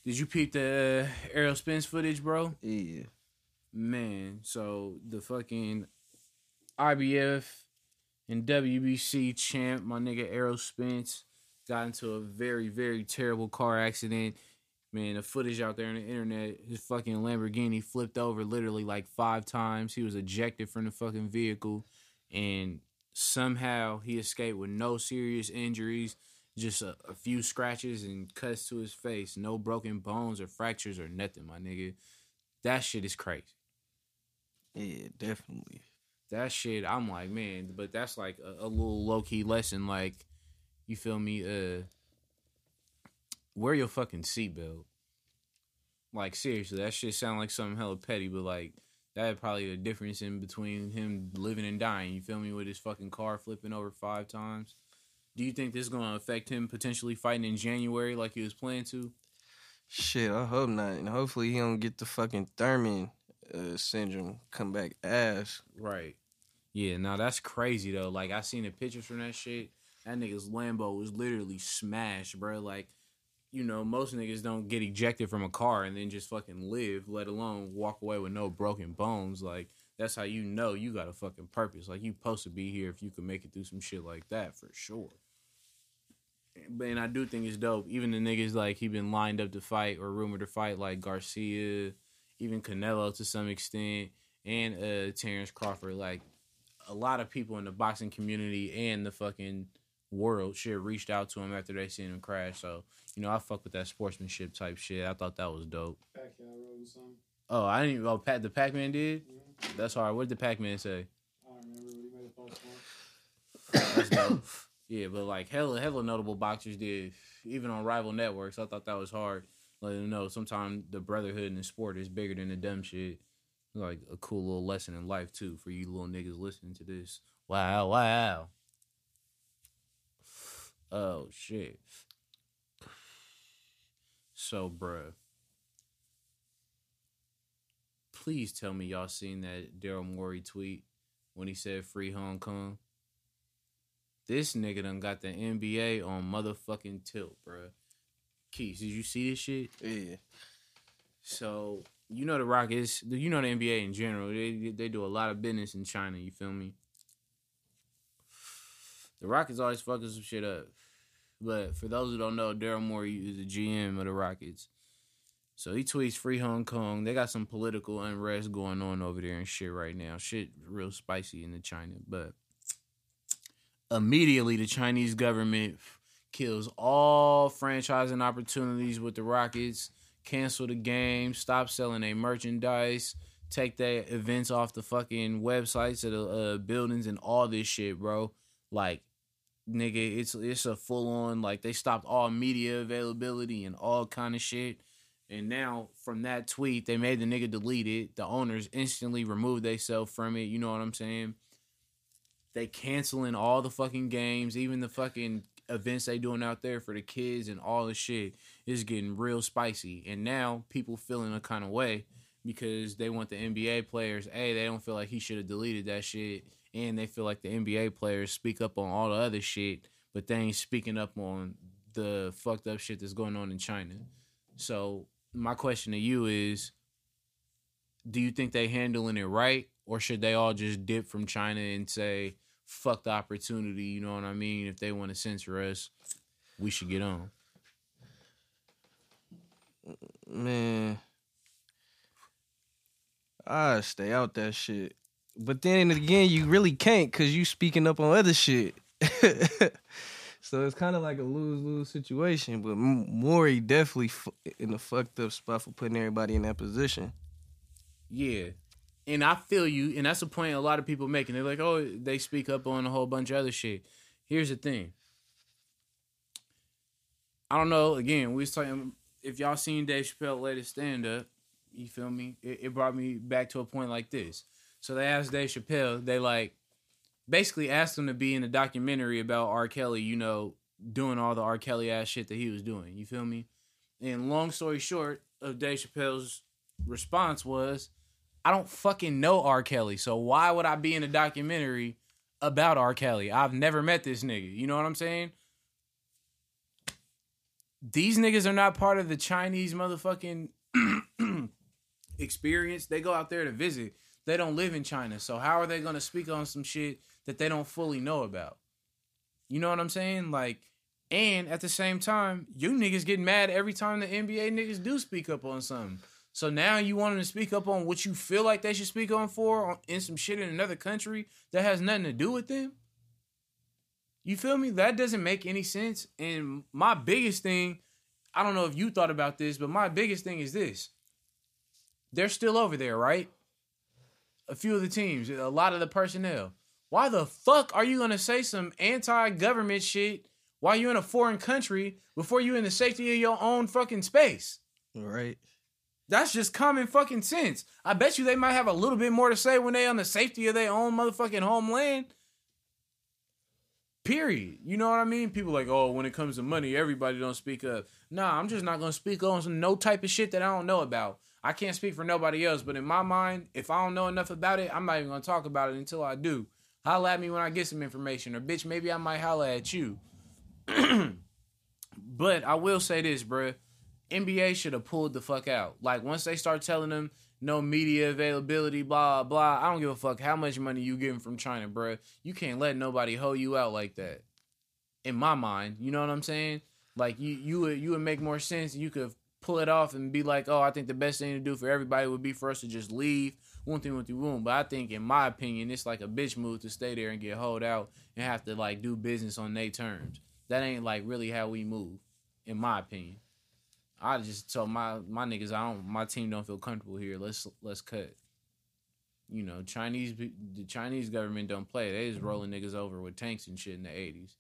Did you peep the uh, Errol Spence footage, bro? Yeah. Man, so the fucking IBF and WBC champ, my nigga Errol Spence, got into a very, very terrible car accident. Man, the footage out there on the internet, his fucking Lamborghini flipped over literally like five times. He was ejected from the fucking vehicle, and somehow he escaped with no serious injuries, just a, a few scratches and cuts to his face. No broken bones or fractures or nothing, my nigga. That shit is crazy. Yeah, definitely. That shit, I'm like, man, but that's like a, a little low key lesson. Like, you feel me? Uh, wear your fucking seatbelt. Like seriously, that shit sound like something hella petty, but like that probably the difference in between him living and dying. You feel me? With his fucking car flipping over five times. Do you think this is gonna affect him potentially fighting in January like he was planning to? Shit, I hope not. And hopefully he don't get the fucking Thurman uh, syndrome come back ass. Right. Yeah, now that's crazy though. Like I seen the pictures from that shit. That nigga's Lambo was literally smashed, bro. Like, you know, most niggas don't get ejected from a car and then just fucking live, let alone walk away with no broken bones. Like, that's how you know you got a fucking purpose. Like, you supposed to be here if you could make it through some shit like that for sure. But and I do think it's dope. Even the niggas like he been lined up to fight or rumored to fight, like Garcia, even Canelo to some extent, and uh Terrence Crawford. Like a lot of people in the boxing community and the fucking world shit reached out to him after they seen him crash. So you know I fuck with that sportsmanship type shit. I thought that was dope. Pacquiao wrote something. Oh, I didn't. even Oh, Pat the Pac Man did. Mhm. That's hard. What did the Pac Man say? I don't remember, he made a post. That's dope. Yeah, but like hella hella notable boxers did, even on rival networks. I thought that was hard. Let them know sometimes the brotherhood in the sport is bigger than the dumb shit. Like a cool little lesson in life too for you little niggas listening to this. Wow, wow. Oh shit. So, bruh. Please tell me y'all seen that Daryl Morey tweet when he said free Hong Kong. This nigga done got the NBA on motherfucking tilt, bruh. Keith, did you see this shit? Yeah. So you know the Rockets, you know the NBA in general. They they do a lot of business in China. You feel me? The Rockets always fucking some shit up. But for those who don't know, Daryl Morey is the GM of the Rockets. So he tweets free Hong Kong. They got some political unrest going on over there and shit right now. Shit real spicy in the China. But immediately the Chinese government kills all franchising opportunities with the Rockets, cancel the game, stop selling their merchandise, take their events off the fucking websites of the uh, buildings and all this shit, bro. Like, nigga, it's it's a full on like they stopped all media availability and all kind of shit. And now from that tweet, they made the nigga delete it. The owners instantly removed themselves from it. You know what I'm saying? They canceling all the fucking games, even the fucking events they doing out there for the kids and all the shit is getting real spicy. And now people feeling a kind of way because they want the NBA players. A, they don't feel like he should have deleted that shit, and they feel like the NBA players speak up on all the other shit, but they ain't speaking up on the fucked up shit that's going on in China. So my question to you is do you think they handling it right or should they all just dip from China and say fuck the opportunity, you know what I mean? If they want to censor us, we should get on. Man. I stay out that shit. But then again, you really can't because you speaking up on other shit. so it's kind of like a lose lose situation. But Morey definitely fu- in a fucked up spot for putting everybody in that position. Yeah. And I feel you, and that's a point a lot of people making. They're like, oh, they speak up on a whole bunch of other shit. Here's the thing. I don't know. Again, we was talking. If y'all seen Dave Chappelle latest stand up, you feel me? It, it brought me back to a point like this. So they asked Dave Chappelle. They like basically asked him to be in a documentary about R. Kelly. You know, doing all the R. Kelly ass shit that he was doing. You feel me? And long story short, of Dave Chappelle's response was, I don't fucking know R. Kelly, so why would I be in a documentary about R. Kelly. I've never met this nigga. You know what I'm saying? These niggas are not part of the Chinese motherfucking experience. They go out there to visit. They don't live in China. So how are they going to speak on some shit that they don't fully know about? You know what I'm saying? Like, and at the same time, you niggas get mad every time the NBA niggas do speak up on something. So now you want them to speak up on what you feel like they should speak on for in some shit in another country that has nothing to do with them. You feel me? That doesn't make any sense. And my biggest thing, I don't know if you thought about this, but my biggest thing is this. They're still over there, right? A few of the teams, a lot of the personnel. Why the fuck are you gonna say some anti-government shit while you're in a foreign country before you're in the safety of your own fucking space? Right. That's just common fucking sense. I bet you they might have a little bit more to say when they on the safety of their own motherfucking homeland. Period. You know what I mean? People like, oh, when it comes to money, everybody don't speak up. Nah, I'm just not gonna speak on some no type of shit that I don't know about. I can't speak for nobody else, but in my mind, if I don't know enough about it, I'm not even gonna talk about it until I do. Holla at me when I get some information, or bitch, maybe I might holla at you. but I will say this, bruh. NBA should have pulled the fuck out. Like once they start telling them no media availability, blah blah. I don't give a fuck how much money you getting from China, bruh. You can't let nobody hoe you out like that. In my mind, you know what I'm saying? Like you, you would, you would make more sense. You could pull it off and be like, oh, I think the best thing to do for everybody would be for us to just leave one thing with the room. But I think, in my opinion, it's like a bitch move to stay there and get hold out and have to like do business on their terms. That ain't like really how we move, in my opinion. I just told my my niggas I don't my team don't feel comfortable here. Let's let's cut. You know, Chinese the Chinese government don't play. They just mm-hmm. rolling niggas over with tanks and shit in the eighties.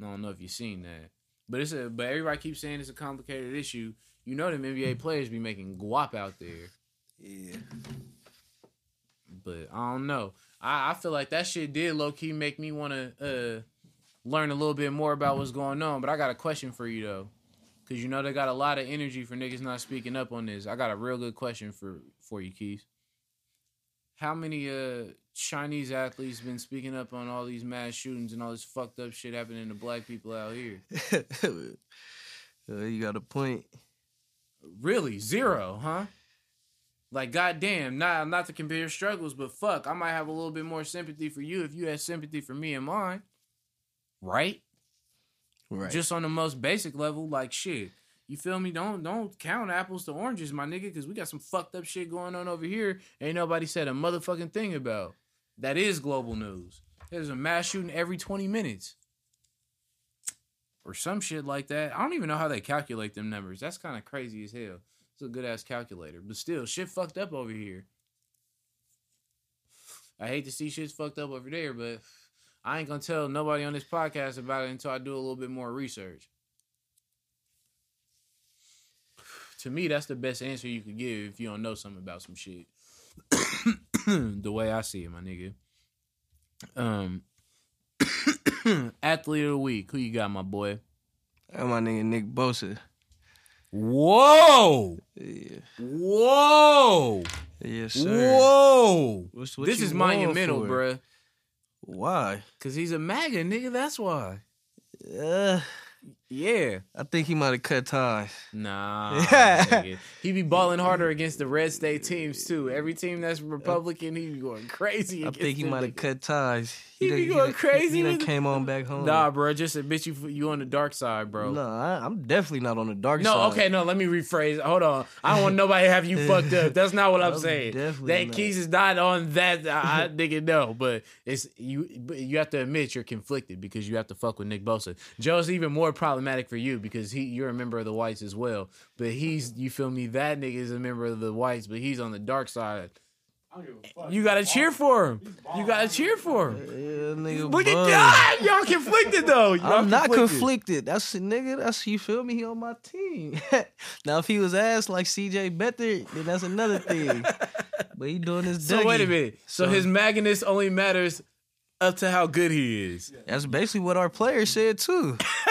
I don't know if you've seen that, but it's a but everybody keeps saying it's a complicated issue. You know them NBA players be making guap out there. Yeah. But I don't know. I, I feel like that shit did low key make me want to uh, learn a little bit more about what's going on. But I got a question for you though. Cause you know they got a lot of energy for niggas not speaking up on this. I got a real good question for for you, Keith. How many uh Chinese athletes been speaking up on all these mass shootings and all this fucked up shit happening to black people out here? You got a point. Really, zero, huh? Like goddamn, not not to compare struggles, but fuck, I might have a little bit more sympathy for you if you had sympathy for me and mine, right? Right. Just on the most basic level, like shit. You feel me? Don't don't count apples to oranges, my nigga, because we got some fucked up shit going on over here. Ain't nobody said a motherfucking thing about. That is global news. There's a mass shooting every 20 minutes. Or some shit like that. I don't even know how they calculate them numbers. That's kind of crazy as hell. It's a good ass calculator. But still, shit fucked up over here. I hate to see shit's fucked up over there, but I ain't gonna tell nobody on this podcast about it until I do a little bit more research. To me, that's the best answer you could give if you don't know something about some shit. the way I see it, my nigga. Um, athlete of the week, who you got, my boy? That my nigga Nick Bosa. Whoa, Yeah. whoa, Yes, sir. whoa! What's, what This is monumental, bruh. Why? Cause he's a MAGA nigga. That's why. Uh, Yeah. I think he might have cut ties. Nah, nigga. he be balling harder against the red state teams too. Every team that's Republican, he be going crazy. I think he might have cut ties. He done- be going done- crazy He done with- came on back home. Nah, bro, just admit you you on the dark side, bro. No, I, I'm definitely not on the dark No, side. okay, no. Let me rephrase. Hold on. I don't want nobody to have you fucked up. That's not what I'm, I'm saying. definitely That not. Keys is not on that. I, I nigga no, but it's you. But you have to admit you're conflicted because you have to fuck with Nick Bosa. Joe's even more problematic for you because he you're a member of the whites as well. But he's you feel me. That nigga is a member of the whites, but he's on the dark side. I don't give a fuck. You gotta He's cheer balling. for him. You gotta cheer for him. Yeah, nigga. Look at bum. God, y'all conflicted though. Y'all I'm not conflicted. That's nigga. That's you feel me. He on my team. now, if he was ass like C.J. Beathard, then that's another thing. but he doing his. So wait a minute. So, So- his magnus only matters up to how good he is. That's basically what our player said too.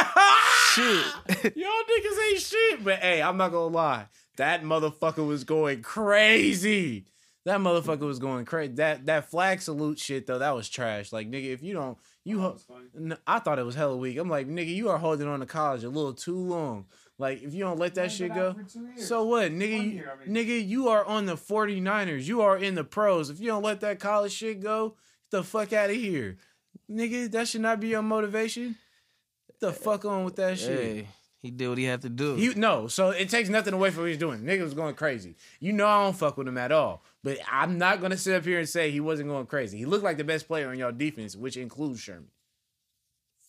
Shit. Y'all niggas ain't shit. But hey, I'm not gonna lie. That motherfucker was going crazy. That motherfucker was going crazy. That that flag salute shit though, that was trash. Like nigga, if you don't, you That ho- was funny. Thought it was hella weak. I'm like, nigga, you are holding on to college a little too long. Like if you don't let that shit go, out for two years. so what, nigga? You, year, I mean. nigga, you are on the 49ers. You are in the pros. If you don't let that college shit go, get the fuck out of here, nigga. That should not be your motivation. The fuck on with that shit. Hey, he did what he had to do. He no, so it takes nothing away from what he's doing. Nigga was going crazy. You know I don't fuck with him at all. But I'm not gonna sit up here and say he wasn't going crazy. He looked like the best player on your defense, which includes Sherman.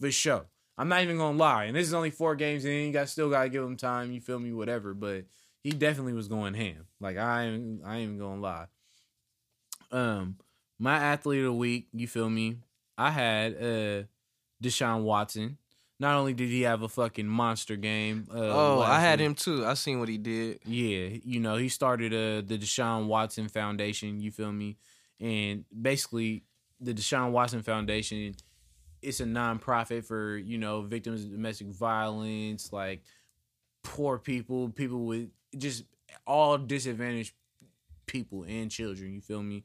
For sure. I'm not even gonna lie. And this is only four games in. You got still gotta give him time, you feel me, whatever. But he definitely was going ham. Like I ain't I ain't even gonna lie. Um my athlete of the week, you feel me? I had uh Deshaun Watson. Not only did he have a fucking monster game. Uh, oh, I had week- him too. I seen what he did. yeah, you know, he started uh, the Deshaun Watson Foundation, you feel me? And basically, the Deshaun Watson Foundation, it's a nonprofit for, you know, victims of domestic violence, like poor people, people with just all disadvantaged people and children, you feel me?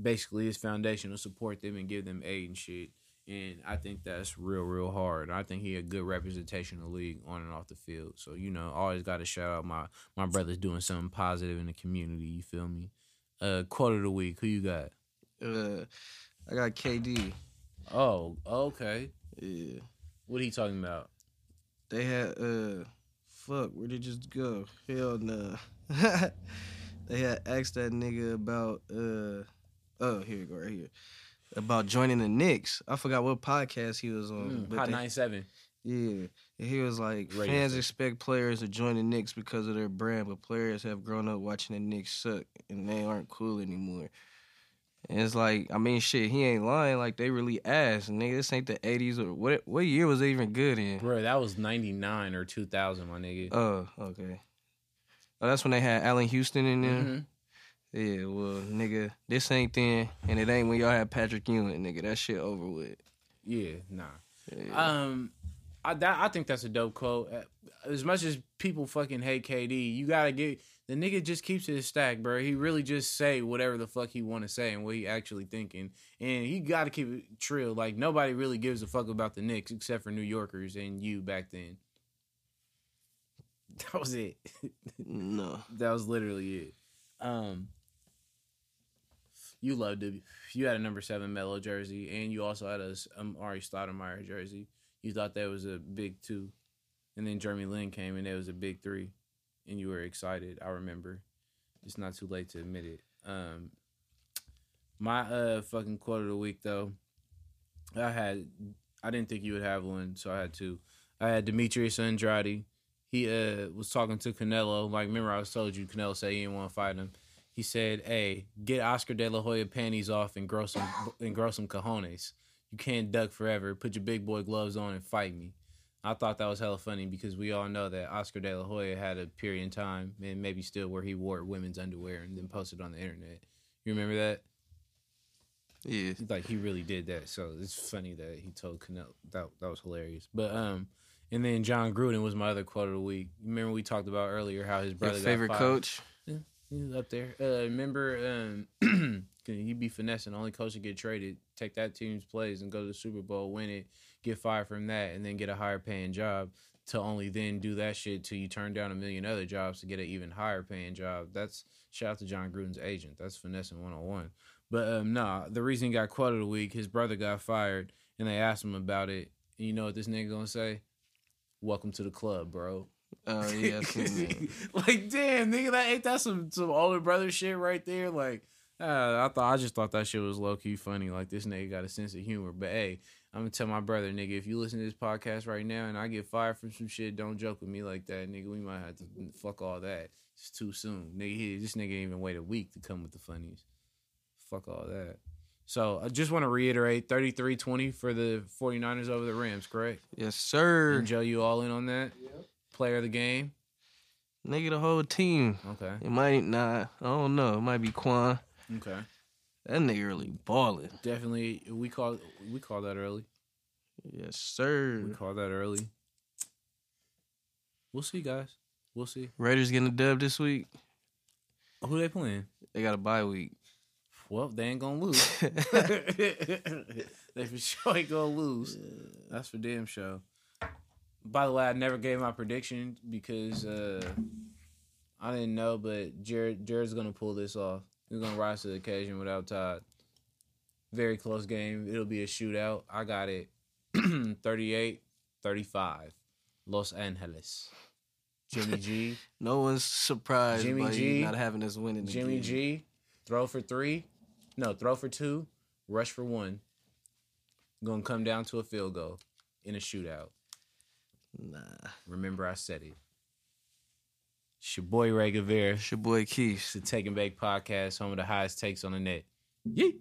Basically, his foundation will support them and give them aid and shit. And I think that's real, real hard. I think he a good representation of the league on and off the field. So, you know, always got to shout out my my brother's doing something positive in the community. You feel me? Uh, quote of the week. Who you got? Uh, I got KD. Oh, okay. Yeah, What he talking about? they had uh, fuck, where did it just go? Hell no. they had asked that nigga about uh, oh here we go right here about joining the Knicks. I forgot what podcast he was on. Mm, but Hot ninety seven. Yeah, and he was like, fans expect players to join the Knicks because of their brand, but players have grown up watching the Knicks suck, and they aren't cool anymore. And it's like, I mean, shit, he ain't lying. Like they really asked, nigga. This ain't the '80s or what? What year was it even good in? Bro, that was ninety nine or two thousand, my nigga. Oh, okay. Oh, that's when they had Allan Houston in there. Mhm. Yeah, well, nigga, this ain't then, and it ain't when y'all had Patrick Ewing, nigga. That shit over with. Yeah, nah. Yeah. Um, I that, I think that's a dope quote. As much as people fucking hate KD, you gotta get the nigga just keeps his stack, bro. He really just say whatever the fuck he want to say and what he actually thinking, and he got to keep it trill. Like nobody really gives a fuck about the Knicks except for New Yorkers and you back then. That was it. no. that was literally it. Um, you loved it. You had a number seven Melo jersey, and you also had a um, Ari Stoudemire jersey. You thought that was a big two, and then Jeremy Lin came, and it was a big three, and you were excited. I remember. It's not too late to admit it. Um, my uh fucking quote of the week though, I had. I didn't think you would have one, so I had two. I had Demetrius Andrade he uh was talking to Canelo. Like, remember I told you Canelo said he didn't want to fight him. He said, "Hey, get Oscar De La Hoya panties off and grow some and grow some cojones. You can't duck forever. Put your big boy gloves on and fight me." I thought that was hella funny because we all know that Oscar De La Hoya had a period in time and maybe still where he wore women's underwear and then posted on the internet. You remember that? Yeah. like he really did that. So it's funny that he told Canelo that that was hilarious. But um, and then Jon Gruden was my other quote of the week. Remember we talked about earlier how his Your brother got favorite coach? He was up there. Uh, remember, um, he be finessing. Only coach to get traded, take that team's plays and go to the Super Bowl, win it, get fired from that, and then get a higher paying job. To only then do that shit till you turn down a million other jobs to get an even higher paying job. That's shout out to Jon Gruden's agent. That's finessing one on one. But um, nah, the reason he got quote of the week, his brother got fired, and they asked him about it. And you know what this nigga gonna say? Welcome to the club, bro. Oh yeah, I seen that. like, damn, nigga, that ain't that some some older brother shit right there. Like, uh, I thought I just thought that shit was low key funny. Like, this nigga got a sense of humor. But hey, I'm gonna tell my brother, nigga, if you listen to this podcast right now and I get fired from some shit, don't joke with me like that, nigga. We might have to fuck all that. It's too soon, nigga. He, this nigga ain't even wait a week to come with the funnies. Fuck all that. So I just want to reiterate 33-20 for the 49ers over the Rams, correct? Yes, sir. And Joe, you all in on that? Yep. Player of the game? Nigga, the whole team. Okay. It might not. I don't know. It might be Quan. Okay. That nigga really balling. Definitely, we call we call that early. Yes, sir. We call that early. We'll see, guys. We'll see. Raiders getting a dub this week. Who they playing? They got a bye week. well, they ain't gonna lose. they for sure ain't gonna lose. That's for damn sure. By the way, I never gave my prediction because uh, I didn't know, but Jared Jared's gonna pull this off. He's gonna rise to the occasion without Todd. Very close game. It'll be a shootout. I got it 38 35. Los Angeles. Jimmy G. No one's surprised Jimmy by G, not having us winning. Jimmy again. G. Throw for three. No, throw for two. Rush for one. Gonna come down to a field goal in a shootout. Nah. Remember, I said it. It's your boy Ray Guevara. It's your boy Keith. It's the Taking Back Podcast, home of the highest takes on the net. Yeet.